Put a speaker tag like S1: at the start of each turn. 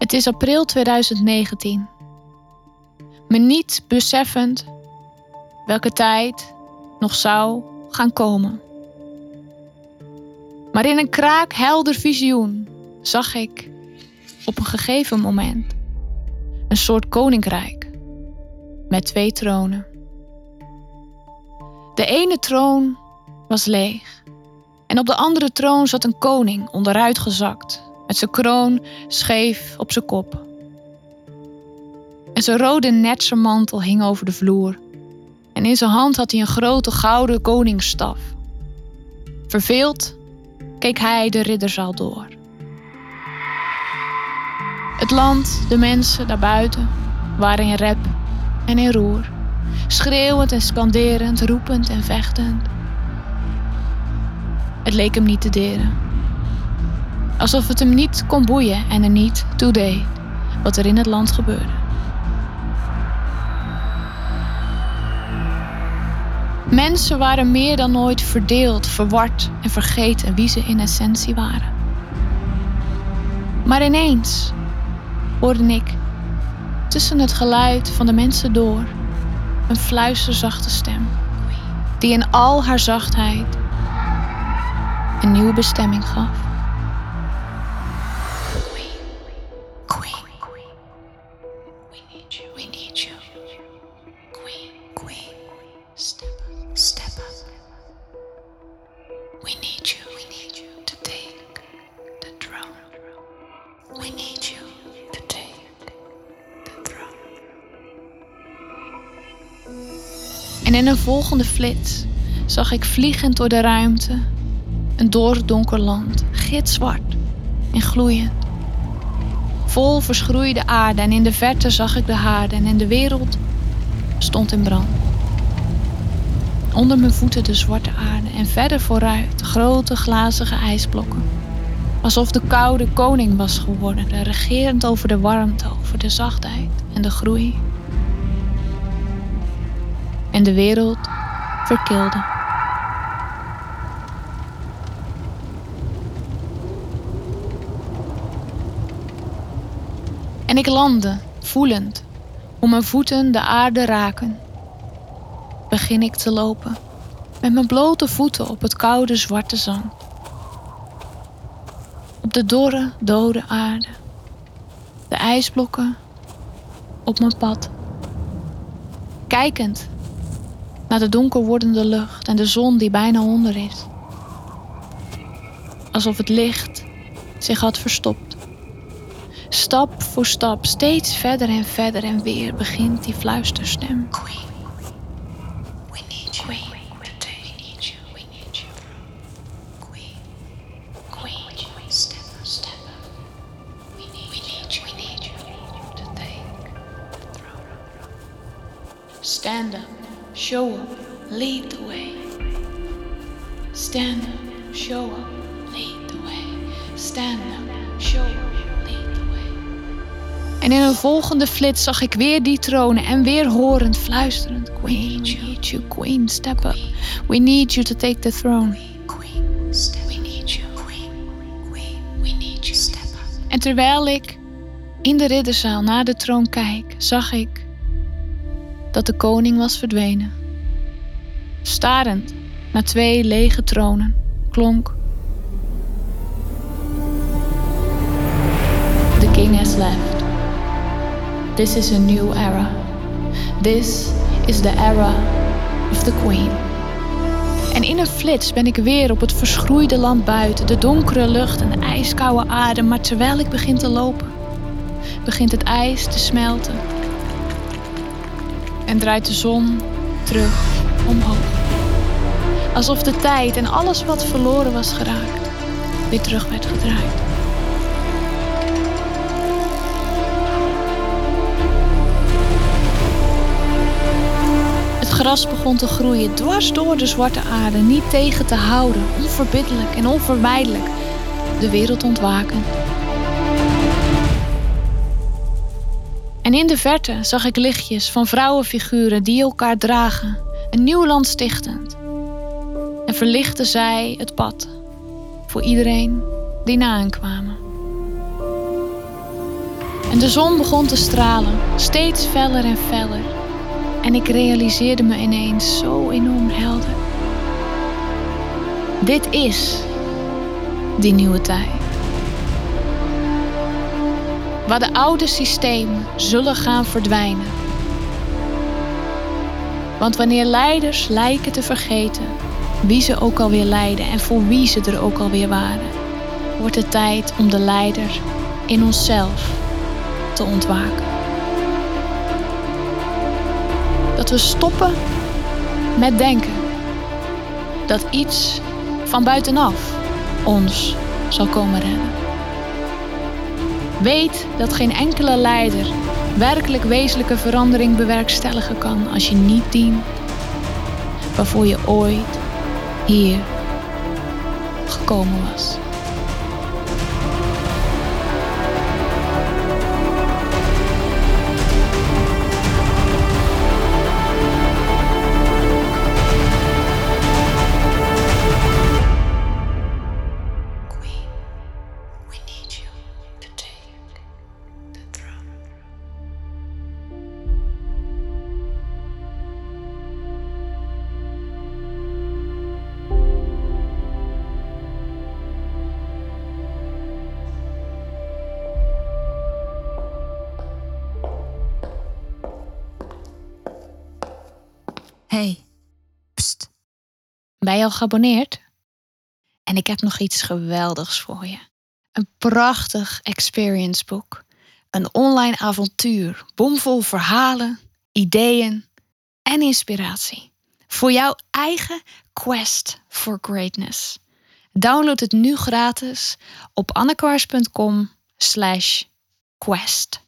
S1: Het is april 2019. Me niet beseffend welke tijd nog zou gaan komen. Maar in een kraakhelder visioen zag ik op een gegeven moment een soort koninkrijk met twee tronen. De ene troon was leeg en op de andere troon zat een koning onderuit gezakt met zijn kroon scheef op zijn kop. En zijn rode netsermantel hing over de vloer. En in zijn hand had hij een grote gouden koningsstaf. Verveeld keek hij de ridderzaal door. Het land, de mensen daarbuiten waren in rep en in roer. Schreeuwend en skanderend, roepend en vechtend. Het leek hem niet te deren. Alsof het hem niet kon boeien en er niet toe deed wat er in het land gebeurde. Mensen waren meer dan ooit verdeeld, verward en vergeten wie ze in essentie waren. Maar ineens hoorde ik tussen het geluid van de mensen door een fluisterzachte stem, die in al haar zachtheid een nieuwe bestemming gaf. En in een volgende flits zag ik vliegend door de ruimte een doordonker land, gitzwart en gloeiend. Vol verschroeide aarde en in de verte zag ik de haarden en de wereld stond in brand. Onder mijn voeten de zwarte aarde en verder vooruit grote glazige ijsblokken. Alsof de koude koning was geworden, regerend over de warmte, over de zachtheid en de groei en de wereld verkilde. En ik landde, voelend, hoe mijn voeten de aarde raken. Begin ik te lopen, met mijn blote voeten op het koude zwarte zand. Op de dorre, dode aarde. De ijsblokken op mijn pad. Kijkend naar de donker wordende lucht en de zon die bijna onder is. Alsof het licht zich had verstopt. Stap voor stap, steeds verder en verder en weer begint die fluisterstem. Stand up. Show up, lead the way. Stand up, show up, lead the way. Stand up, show up, lead the way. En in een volgende flits zag ik weer die tronen en weer horend, fluisterend. Queen, we need you, Queen, step up. We need you to take the throne. Queen, step We need you, Queen, Queen, we need you, step up. En terwijl ik in de ridderzaal naar de troon kijk, zag ik dat de koning was verdwenen. Starend naar twee lege tronen klonk. The king has left. This is a new era. This is the era of the queen. En in een flits ben ik weer op het verschroeide land buiten, de donkere lucht en de ijskoude aarde. Maar terwijl ik begin te lopen, begint het ijs te smelten en draait de zon terug omhoog. Alsof de tijd en alles wat verloren was geraakt, weer terug werd gedraaid. Het gras begon te groeien dwars door de zwarte aarde, niet tegen te houden, onverbiddelijk en onvermijdelijk, de wereld ontwaken. En in de verte zag ik lichtjes van vrouwenfiguren die elkaar dragen, een nieuw land stichtend. En verlichten zij het pad voor iedereen die na hen kwamen. En de zon begon te stralen, steeds feller en feller. En ik realiseerde me ineens zo enorm helder. Dit is die nieuwe tijd. Waar de oude systemen zullen gaan verdwijnen. Want wanneer leiders lijken te vergeten wie ze ook alweer leiden en voor wie ze er ook alweer waren, wordt het tijd om de leider in onszelf te ontwaken. Dat we stoppen met denken dat iets van buitenaf ons zal komen redden. Weet dat geen enkele leider werkelijk wezenlijke verandering bewerkstelligen kan als je niet dient waarvoor je ooit hier gekomen was.
S2: Hey.
S1: Ben je al geabonneerd? En ik heb nog iets geweldigs voor je. Een prachtig experience boek. Een online avontuur, bomvol verhalen, ideeën en inspiratie. Voor jouw eigen quest for greatness. Download het nu gratis op annekwaars.com slash quest.